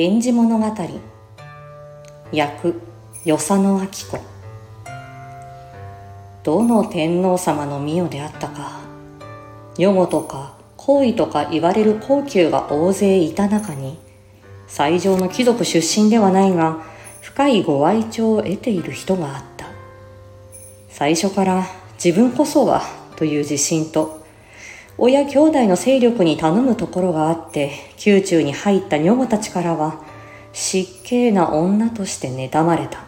源氏物語。役与謝野明子。どの天皇様の御代であったか女御とか皇位とか言われる皇宮が大勢いた中に最上の貴族出身ではないが深いご愛聴を得ている人があった。最初から自分こそはという自信と親兄弟の勢力に頼むところがあって宮中に入った女御たちからは失敬な女として妬まれた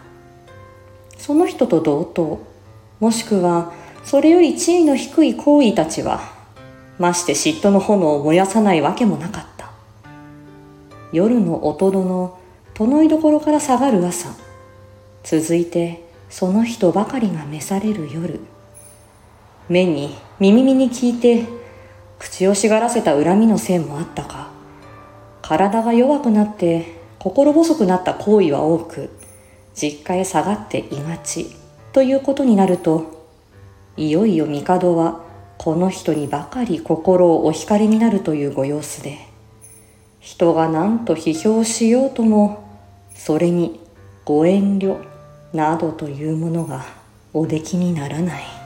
その人と同等。もしくはそれより地位の低い行為たちはまして嫉妬の炎を燃やさないわけもなかった。夜の音の殿いどころから下がる朝続いてその人ばかりが召される夜。目に耳に聞いて口をしがらせた恨みのせいもあったか。体が弱くなって心細くなった行為は多く実家へ下がっていがちということになるといよいよ帝はこの人にばかり心をお惹かれになるというご様子で人が何と批評しようともそれにご遠慮などというものがおできにならない。